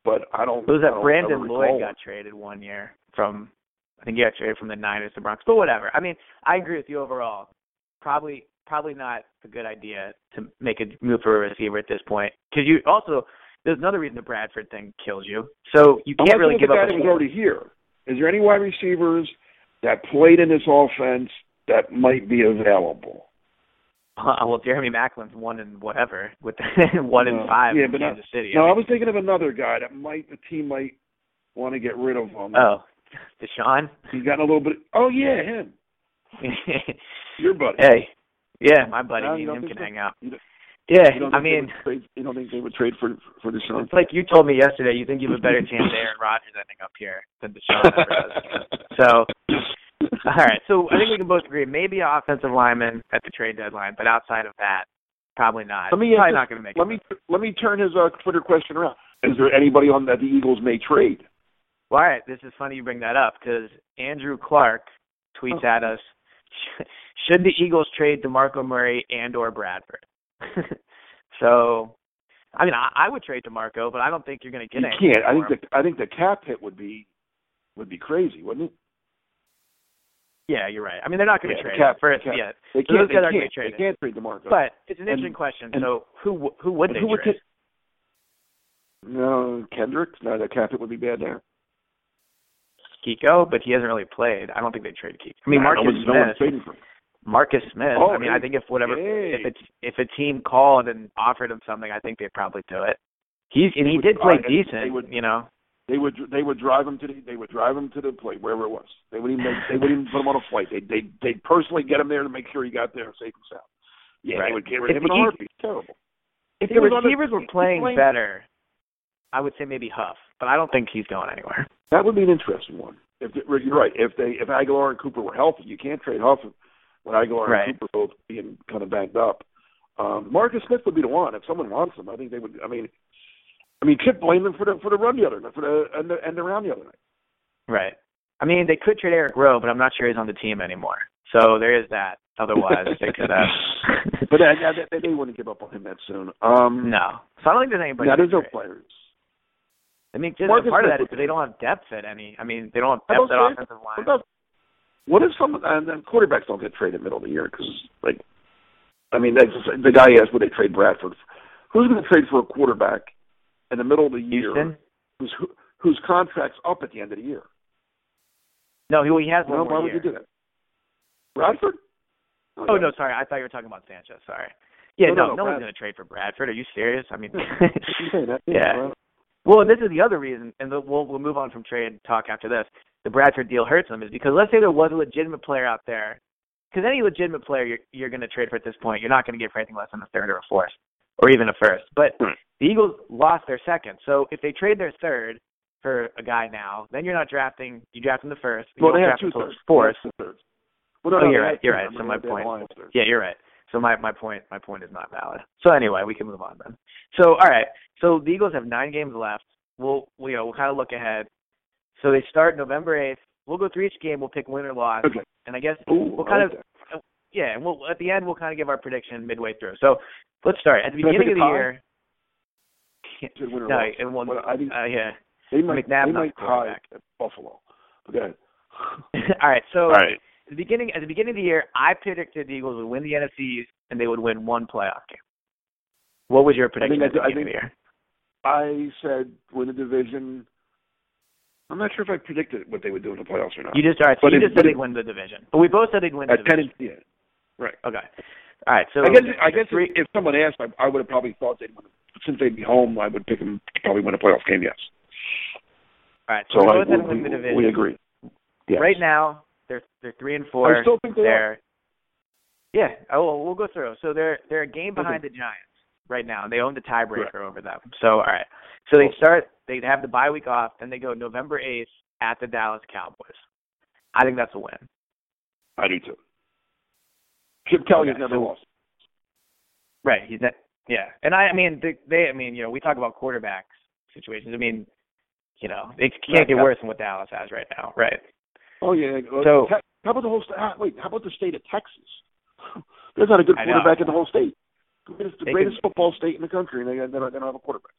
but I don't. It was that Brandon Lloyd got traded one year from I think he got traded from the Niners to Bronx, but whatever. I mean, I agree with you overall. Probably probably not a good idea to make a move for a receiver at this point because you also there's another reason the Bradford thing kills you. So you can't really give up. guy a was already here. Is there any wide receivers that played in this offense that might be available? Uh, well, Jeremy Maclin's one in whatever with one in No. five Yeah, in but not- Kansas City. No, I was thinking of another guy that might the team might want to get rid of him. oh, DeSean. he's gotten a little bit. Oh yeah, him, your buddy. hey, yeah, my buddy. No, me and him can hang out. Yeah, I mean, trade, you don't think they would trade for for DeSean? it's like you told me yesterday. You think you have a better chance of Aaron Rodgers ending up here than DeSean ever does. So, all right. So I think we can both agree maybe an offensive lineman at the trade deadline, but outside of that, probably not. Let me probably not going to make Let it. me let me turn his uh, Twitter question around. Is there anybody on that the Eagles may trade? Well, all right. This is funny you bring that up because Andrew Clark tweets Oh. at us: Should the Eagles trade DeMarco Murray and or Bradford? so, I mean, I, I would trade DeMarco, but I don't think you're going to get you can't. I think the I think the cap hit would be would be crazy, wouldn't it? Yeah, you're right. I mean, they're not going to Yeah, trade cap- first. cap. Yeah, They So those can't. They guys aren't can't. trade they can't trade DeMarco. but it's an And- interesting question. and- so, who who would they who would trade? take- no, Kendrick. No, the cap hit would be bad there. Kiko, but he hasn't really played. I don't think they trade Kiko. I mean, Marcus no no one's Smith. trading for him. Marcus Smith. Oh, I mean, I think if whatever hey. if it's if a team called and offered him something, I think they'd probably do it. He's and he would did play decent. would- you know. They would they would drive him to the they would drive him to the plate wherever it was. They wouldn't even make, they wouldn't even put him on a flight. They they they personally get him there to make sure he got there safe and sound. Yeah, Right. they would get rid of him in a he- heartbeat. Terrible. If He the on the- receivers were he playing better, I would say maybe Huff, but I don't think he's going anywhere. That would be an interesting one. If the, you're right, if they if Agholor and Cooper were healthy, you can't trade Huff when Agholor Right. and Cooper both being kind of banged up. Um, Marcus Smith would be the one if someone wants him. I think they would. I mean, I mean, Chip blamed them for the for the run the other night, for the and the and the around the other night. Right. I mean, they could trade Eric Rowe, but I'm not sure he's on the team anymore. So there is that. Otherwise, they could have. But uh, they, they wouldn't give up on him that soon. Um, no. So I don't think there's anybody. now to there's no players. I mean, just Marcus part of that is they don't have depth at any. I mean, they don't have depth at offensive What line. about What if some and then quarterbacks don't get traded middle of the year because like, I mean, that's just, the guy asked would they trade Bradford? Who's going to trade for a quarterback in the middle of the year Houston? whose whose contract's up at the end of the year? No, he, he has Well, one why more would year. you do that? Bradford? Oh yeah. no, sorry. I thought you were talking about Sanchez. Sorry. Yeah, No, no, no, no, one's going to trade for Bradford. Are you serious? I mean, You say that, Yeah. Well, this is the other reason, and the, we'll we'll move on from trade talk after this. The Bradford deal hurts them is because let's say there was a legitimate player out there, because any legitimate player you're you're going to trade for at this point, you're not going to get for anything less than a third or a fourth, or even a first. But hmm. the Eagles lost their second, so if they trade their third for a guy now, then you're not drafting. You draft in the first. Well, they have two thirds. the fourth. They have two thirds. Well, no, Oh, no, you're right, you're right. So my point- Yeah, you're right. So my my point my point is not valid. So anyway, we can move on then. So all right. So the Eagles have nine games left. We'll we, you know we'll kind of look ahead. So they start November eighth. We'll go through each game. We'll pick win or loss. Okay. And I guess Ooh, we'll kind like of. Yeah, and we'll at the end we'll kind of give our prediction midway through. So let's start at the Can beginning of the tie? year. Should win or no, and we'll, Well, I think uh, yeah. they might McNabb they not might tie at Buffalo. Okay. all right. So All right. at the beginning at the beginning of the year, I predicted the Eagles would win the NFC East and they would win one playoff game. What was your prediction I at the I beginning think- of the year? I said win the division. I'm not sure if I predicted what they would do in the playoffs or not. You just all right. So But you it- just but said it- they'd win the division, but we both said they'd win the At ten division. and yeah. Right. Okay. All right. So I guess I guess three. if someone asked, I, I would have probably thought they'd win. Since they'd be home, I would pick them to probably win a playoff game. Yes. all right. So, So we I, we, we agree. Yes. Right now, they're they're three and four. I still think they are. They're yeah. Oh, we'll go through. So they're they're a game Okay. behind the Giants right now. They own the tiebreaker over them. So all right. So they start. They have the bye week off. Then they go November eighth at the Dallas Cowboys. I think that's a win. I do too. Chip Kelly has Okay, never so- lost. Right. He's not, yeah. And I, I mean, they, they, I mean, you know, we talk about quarterbacks situations. I mean, you know, they can't Right, get worse than what Dallas has right now. Right. Oh yeah. So- how about the whole? Wait, how about the state of Texas? There's not a good quarterback in the whole state. It's the They greatest could- football state in the country, and they, they, don't, they don't have a quarterback.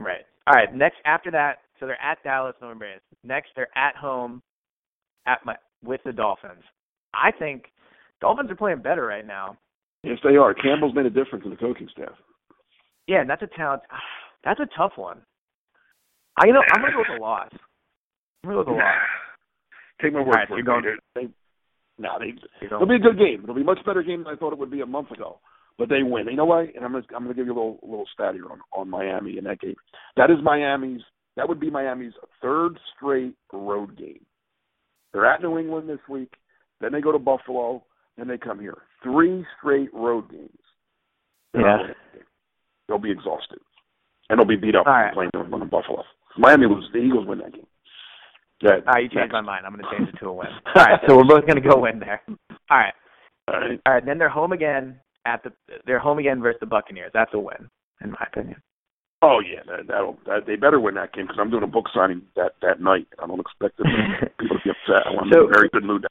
Right. All right. Next, after that, so they're at Dallas, November 8th. Next, they're at home, at my with the Dolphins. I think Dolphins are playing better right now. Yes, they are. Campbell's made a difference in the coaching staff. Yeah, and that's a talent. That's a tough one. I you know I'm gonna go with a loss. I'm gonna go with a loss. Take my word right, for it. going- They, no, they, it'll be a good game. It'll be a much better game than I thought it would be a month ago. But they win. You know what? And I'm gonna I'm gonna give you a little little stat here on on Miami in that game. That is Miami's. That would be Miami's third straight road game. They're at New England this week. Then they go to Buffalo. Then they come here. Three straight road games. Yeah. winning the game. They'll be exhausted, and they'll be beat up All right. playing and Buffalo. Miami loses. The Eagles win that game. Yeah. All right, you changed next. my mind. I'm gonna change it to a win. All right, so we're both gonna go win there. All right. All right. All right, then they're home again at the they're home again versus the Buccaneers. That's a win, in my opinion. Oh yeah, that, that'll that, they better win that game because I'm doing a book signing that that night. I don't expect them, people to be upset. I want So- them in a very good mood.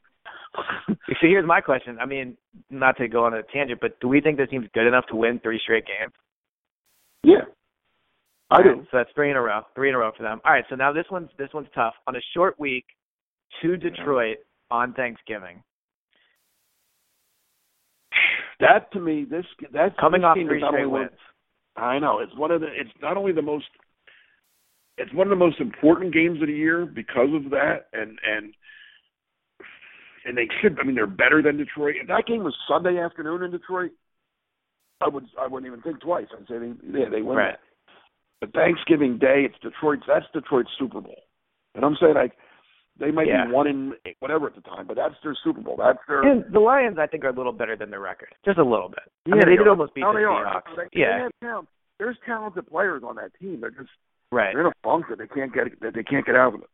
So here's my question. I mean, not to go on a tangent, but do we think this team's good enough to win three straight games? yeah, I do. right, so that's three in a row. Three in a row for them. All right, so now this one's this one's tough. On a short week to Detroit on Thanksgiving. That to me, this that's Coming this off three straight wins. I know it's one of the. It's not only the most. It's one of the most important games of the year because of that, and and and they should. I mean, they're better than Detroit. If that game was Sunday afternoon in Detroit, I would I wouldn't even think twice. I'd say they yeah they win Right. But Thanksgiving Day, it's Detroit's. That's Detroit's Super Bowl, and I'm saying like they might Yeah. be one in whatever at the time, but that's their Super Bowl. That's their. And the Lions, I think, are a little better than their record, just a little bit. I Yeah, mean, they they did are. almost beat No, the they. Seahawks. They- they yeah, have. There's talented players on that team. They're just right. they're in a funk that they can't get that they can't get out of it.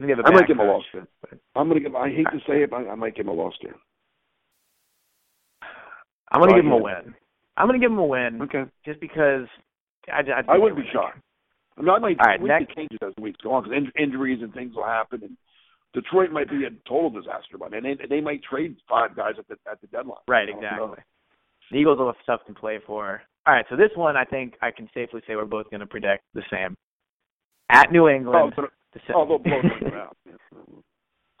I think they have a I might give 'em a loss. but- I'm gonna give. I hate to say it, but I might give him a loss there. I'm gonna give them a win. I'm gonna give them a win Okay. just because I, I, I wouldn't be shocked. I mean, I might. All right, we next- could change it as the weeks go on because in, injuries and things will happen, and Detroit might be a total disaster by then. They, they might trade five guys at the at the deadline. Right, exactly. The Eagles will have stuff to play for. All right, so this one I think I can safely say we're both going to predict the same. At New Oh, England. but, oh, they'll oh, blow them out.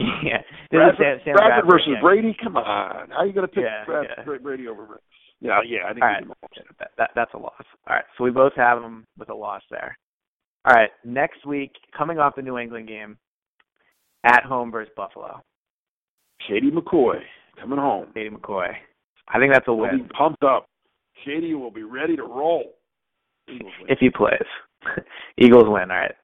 yeah. Bradford, Sam, Sam Bradford, Bradford versus yeah. Brady. Come on, how are you going to pick yeah, Bradford, yeah. Brady over? Yeah, yeah. I think All right. that, that, that's a loss. All right, so we both have them with a loss there. All right, next week, coming off the New England game, at home versus Buffalo. Shady McCoy coming home. Shady McCoy. I think that's a win. We'll be pumped up. Shady will be ready to roll. If he plays. Eagles win, all right.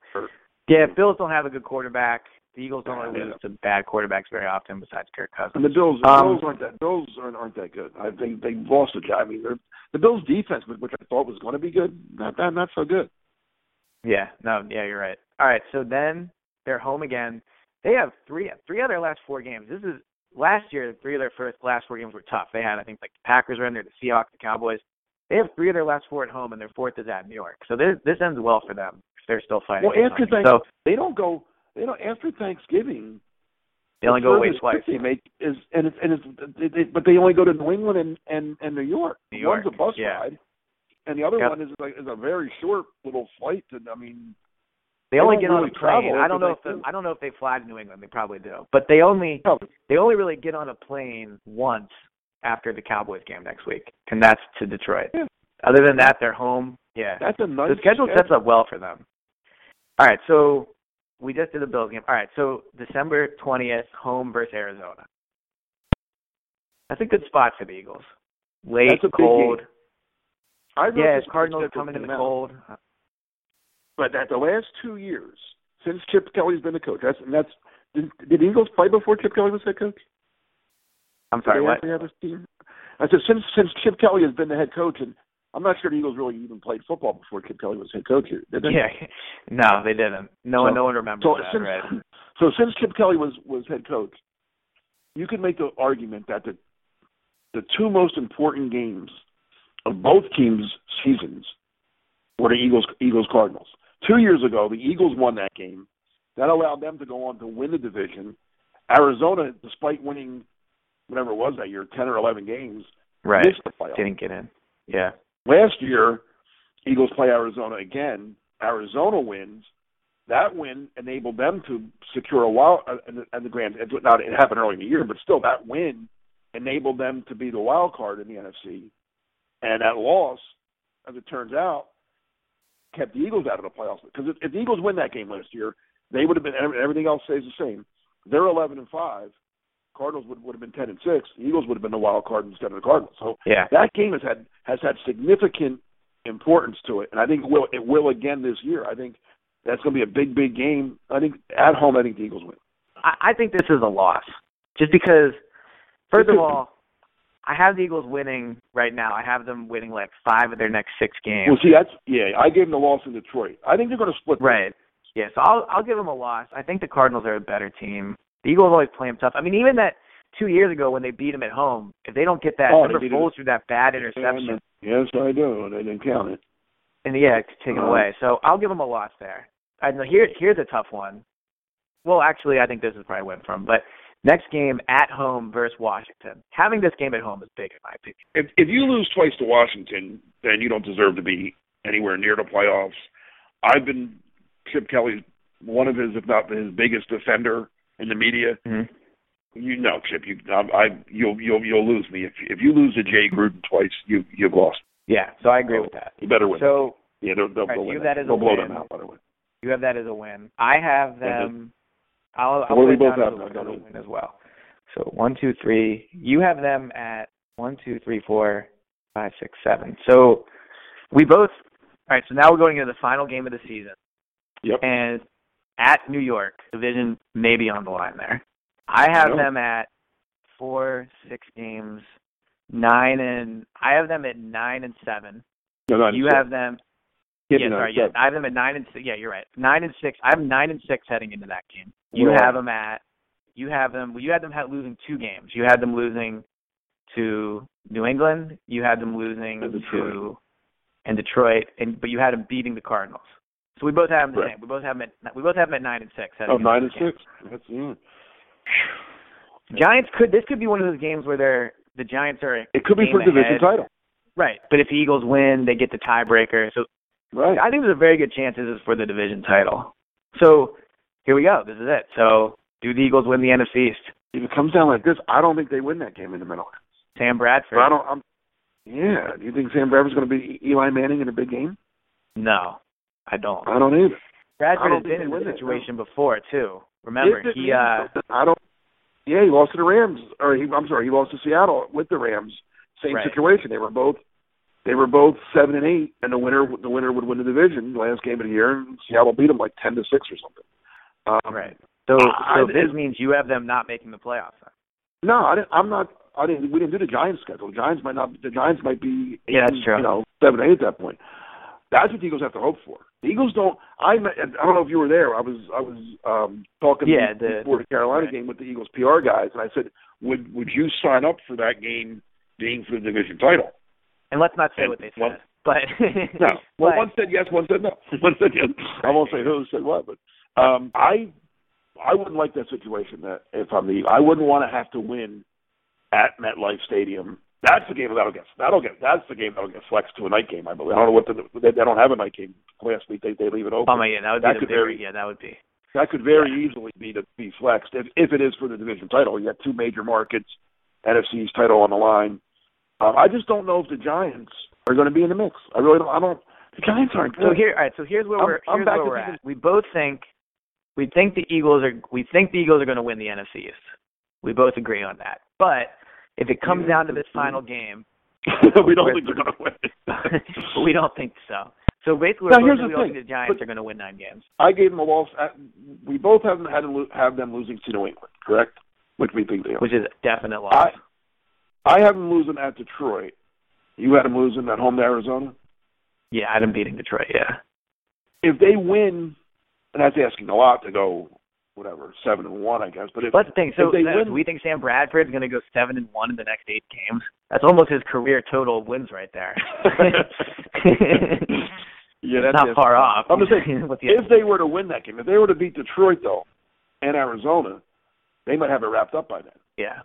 Yeah, Bills don't have a good quarterback. The Eagles don't really lose to bad quarterbacks very often besides Kirk Cousins. And the Bills, the um, Bills aren't that Bills aren't, aren't that good. I think they lost a guy. I mean, the Bills' defense, which I thought was going to be good, not that not so good. Yeah, no, yeah, you're right. All right, so then they're home again. They have three three of their last four games. This is last year. Three of their first last four games were tough. They had I think like the Packers were in there, the Seahawks, the Cowboys. They have three of their last four at home, and their fourth is at New York. So this this ends well for them they're still fighting. Well, after Thanksgiving. so they don't go. They don't after Thanksgiving. They only go away twice. They make is and it's and it's they, they, but they only go to New England and and, and New York. New York. One's a bus yeah. ride, and the other yep. one is like is a very short little flight. To, I mean, they, only get really on a plane. I don't know if the, I don't know if they fly to New England. They probably do, but they only probably. they only really get on a plane once after the Cowboys game next week, and that's to Detroit. Yeah. Other than that, they're home. Yeah, that's a nice the schedule, schedule sets up well for them. All right, so we just did the Bills game. All right, so December twentieth, home versus Arizona. That's a good spot for the Eagles. Late, That's a cold. Yeah, Cardinals coming in the cold. But at the last two years, since Chip Kelly's been the coach, that's and that's did, did the Eagles play before Chip Kelly was head coach? I'm sorry, Did they what? have this team? I said since since Chip Kelly has been the head coach, and I'm not sure the Eagles really even played football before Chip Kelly was head coach here. Did they? Yeah, no, they didn't. No one, no one remembers So that, since right? so since Chip Kelly was was head coach, you could make the argument that the the two most important games of both teams' seasons were the Eagles Eagles Cardinals. Two years ago, the Eagles won that game. That allowed them to go on to win the division. Arizona, despite winning whatever it was that year, ten or eleven games, Right, missed the playoffs. didn't get in. Yeah, Last year, Eagles play Arizona again. Arizona wins. That win enabled them to secure a wild uh, and, and the grand. It, now it happened early in the year, but still, that win enabled them to be the wild card in the NFC. And that loss, as it turns out, kept the Eagles out of the playoffs. Because if, if the Eagles win that game last year, they would have been. Everything else stays the same. They're eleven and five. Cardinals would would have been ten and six. The Eagles would have been the wild card instead of the Cardinals. So yeah. that game has had has had significant importance to it, and I think it will it will again this year. I think that's going to be a big big game. I think at home, I think the Eagles win. I, I think this is a loss, just because. First of all, I have the Eagles winning right now. I have them winning like five of their next six games. Well, see, that's yeah. I gave them the loss in Detroit. I think they're going to split. them. Right. Yeah, so I'll I'll give them a loss. I think the Cardinals are a better team. The Eagles always play them tough. I mean, even that two years ago when they beat them at home, if they don't get that, Oh, remember they Foles threw that bad interception, Yes, I do. They didn't count it. and yeah, it's taken Uh-huh. away. So I'll give them a loss there. I know here here's a tough one. Well, actually, I think this is probably went from, but next game at home versus Washington. Having this game at home is big in my opinion. If if you lose twice to Washington, then you don't deserve to be anywhere near the playoffs. I've been Chip Kelly's one of his, if not his biggest defender in the media. Mm-hmm. You know, Chip, you I, I you'll you'll you'll lose me if if you lose to Jay Gruden twice, you you've lost. Yeah, so I agree with that. You better win. So yeah, they'll, they'll, right, they'll you that as a they'll blow win. them out. By the way, you have that as a win. I have them. I'll, I'll put we both down have? as a- don't a win as well. So one, two, three. You have them at one, two, three, four, five, six, seven. So we both. All right. So now we're going into the final game of the season, Yep. and at New York, division may be on the line there. I have know. them at four, six games, nine and I have them at nine and seven. No, no, You so- have them. give yeah, sorry, yeah, I have them at nine and six. Yeah, you're right. Nine and six. I have nine and six heading into that game. You have them at. You have them. You had them losing two games. You had them losing to New England. You had them losing And to and Detroit, and but you had them beating the Cardinals. So we both have them the Right. same. We both have them at we both have them at nine and six. Oh, nine and six. That's yeah. Giants could this could be one of those games where they're the Giants are It could be for division ahead. title. right, but if the Eagles win, they get the tiebreaker. So Right. I think there's a very good chance this is for the division title. So here we go. This is it. So Do the Eagles win the NFC East? If it comes down like this, I don't think they win that game in the middle. Sam Bradford. But I don't. I'm, yeah. Do you think Sam Bradford's going to be Eli Manning in a big game? No, I don't. I don't either. Bradford don't think been in this it, situation before too. Remember, it he uh I don't. Yeah, he lost to the Rams, or he, I'm sorry, he lost to Seattle with the Rams. Same Right. situation. They were both. They were both seven and eight, and the winner the winner would win the division last game of the year, and Seattle beat them like ten to six or something. Um, right. So I- this I- means you have them not making the playoffs. Then. No, I didn't, I'm not. I didn't. We didn't do the Giants schedule. The Giants might not. The Giants might be. Eight, Yeah, that's true. You know, seven, eight at that point. That's what the Eagles have to hope for. The Eagles don't. I. I don't know if you were there. I was. I was um talking Yeah, the- before the Carolina right. game with the Eagles PR guys, and I said, "Would Would you sign up for that game being for the division title?" And let's not say And what they said. one- but No. Well, but- one said yes, one said no. One said yes. I won't say who said what, but um, I I wouldn't like that situation. That if I'm the, I wouldn't want to have to win at MetLife Stadium. That's the game that'll get that'll get that's the game that'll get flexed to a night game. I believe. I don't know what the they, they don't have a night game. Last week they they leave it open. Oh my yeah, that would That be could bigger, vary. yeah, that would be. That could very easily be to be flexed if if it is for the division title. You got two major markets, NFC's title on the line. Um, I just don't know if the Giants are going to be in the mix. I really don't. I don't. The Giants aren't good. So here, all right. So here's where I'm- we're I'm back where we're at. We both think we think the Eagles are we think the Eagles are going to win the NFC East. We both agree on that. But if it comes down to this final game, we don't think they're going to win. we don't think so. So basically, Now, we're here's the we don't thing, think the Giants but- are going to win nine games. I gave them a loss. At, we both haven't had to have them losing to New England, correct? Which we think they are. which is a definite loss. I I have them losing at Detroit. You had them losing at home to Arizona. yeah, I had them beating Detroit. Yeah, If they win, and that's asking a lot to go whatever seven and one, I guess. But if but that's the thing. So they win- we think Sam Bradford's going to go seven and one in the next eight games. That's almost his career total of wins right there. yeah, that's not far off. I'm just saying, the- if they were to win that game, if they were to beat Detroit though, and Arizona, they might have it wrapped up by then. Yeah.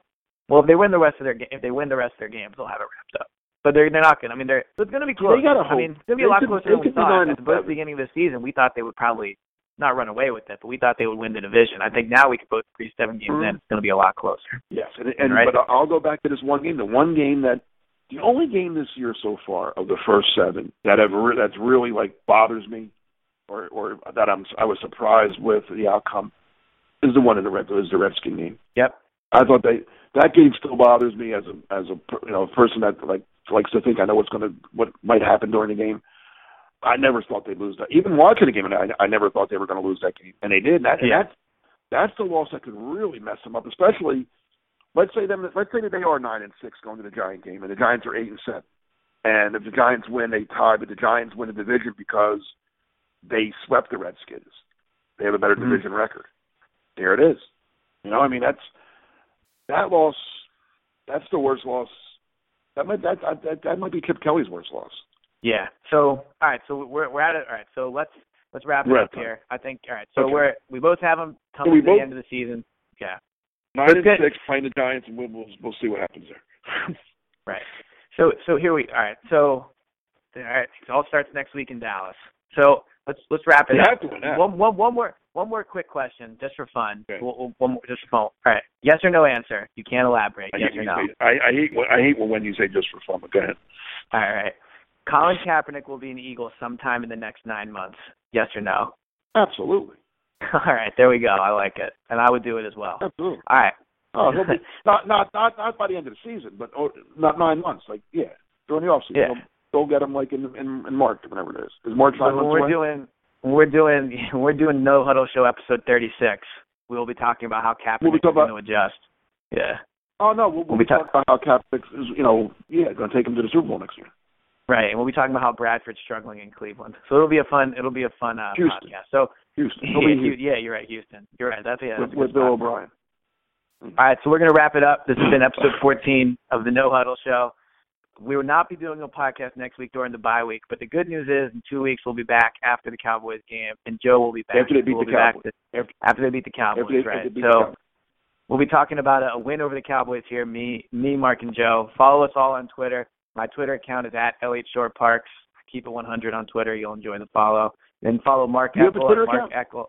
Well, if they win the rest of their ga- if they win the rest of their games, they'll have it wrapped up. But they're they're not going. to I mean, they're so it's going to be close. They I mean, it's going to be a lot could- closer than we thought. At the beginning of the season, we thought they would probably not run away with it, but we thought they would win the division. I think now we could both agree seven games Mhm. in, it's going to be a lot closer. Yes, and, and Right. but I'll go back to this one game. The one game that the only game this year so far of the first seven that ever that's really like bothers me, or or that I'm I was surprised with the outcome is the one in the Red is the Redskin game. Yep. I thought they that game still bothers me as a as a you know person that like likes to think I know what's going to what might happen during the game. I never thought they'd lose that. Even watching the game, and I, I never thought they were going to lose that game, and they did. And that, and Yeah. that's that's the loss that could really mess them up. Especially, let's say them. Let's say that they are nine and six going to the Giant game, and the Giants are eight and seven. And if the Giants win, they tie, but the Giants win the division because they swept the Redskins. They have a better Mhm. division record. There it is. You know, I mean, that's that loss. That's the worst loss. That might that that that might be Chip Kelly's worst loss. Yeah. So all right. So we're we're at it. All right. So let's let's wrap it We're up here. I think. All right. So Okay. we're we both have them coming we to both- the end of the season. Yeah. Nine and six, playing the Giants, and we'll we'll, we'll see what happens there. Right. So so here we all right. So all right. It all starts next week in Dallas. So let's let's wrap it You up. have to. One, one, one more one more quick question, just for fun. Okay. We'll, we'll- one more, just for fun. All right. Yes or no answer. You can't elaborate. I yes hate, or no. say, I, I hate I hate when you say just for fun. But go ahead. All right. Colin Kaepernick will be an Eagle sometime in the next nine months. Yes or no? Absolutely, All right. There we go. I like it, and I would do it as well. absolutely. All right. Oh, he'll be not not not not by the end of the season, but oh, not nine months. Like yeah, during the off season, Yeah. they'll, they'll get him like in in, in March, whenever it is. Is March nine when months we're away? doing we're doing we're doing No Huddle Show episode 36. We will be talking about how Kaepernick We'll is going to adjust. Yeah. oh no, we'll, we'll We'll be be ta- talking about how Kaepernick is, you know, yeah, going to take him to the Super Bowl next year. Right, and we'll be talking about how Bradford's struggling in Cleveland. So it'll be a fun it'll be a fun uh, Houston. podcast. So Houston, yeah, he'll be Hu- Houston yeah, you're right, Houston. You're right. That's yeah. with, That's a with Bill. O'Brien. All right, so we're going to wrap it up. This has been episode 14 of the No Huddle Show. We will not be doing a podcast next week during the bye week, but the good news is in two weeks we'll be back after the Cowboys game, and Joe will be back. After they beat we'll the Cowboys. to- After- after they beat the Cowboys, they- right? they beat the so Cowboys. we'll be talking about a, a win over the Cowboys here. Me, me, Mark, and Joe. Follow us all on Twitter. My Twitter account is at LH Short Parks. Keep it 100 on Twitter. You'll enjoy the follow. Then follow Mark You have a Eckel Twitter Mark account? Eckel.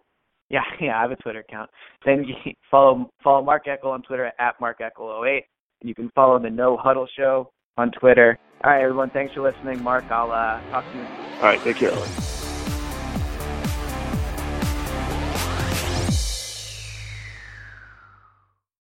Yeah, yeah, I have a Twitter account. Then you follow follow Mark Eckel on Twitter at Mark Eckel08, and you can follow the No Huddle Show on Twitter. All right, everyone, thanks for listening. Mark, I'll uh, talk to you. All right, take care.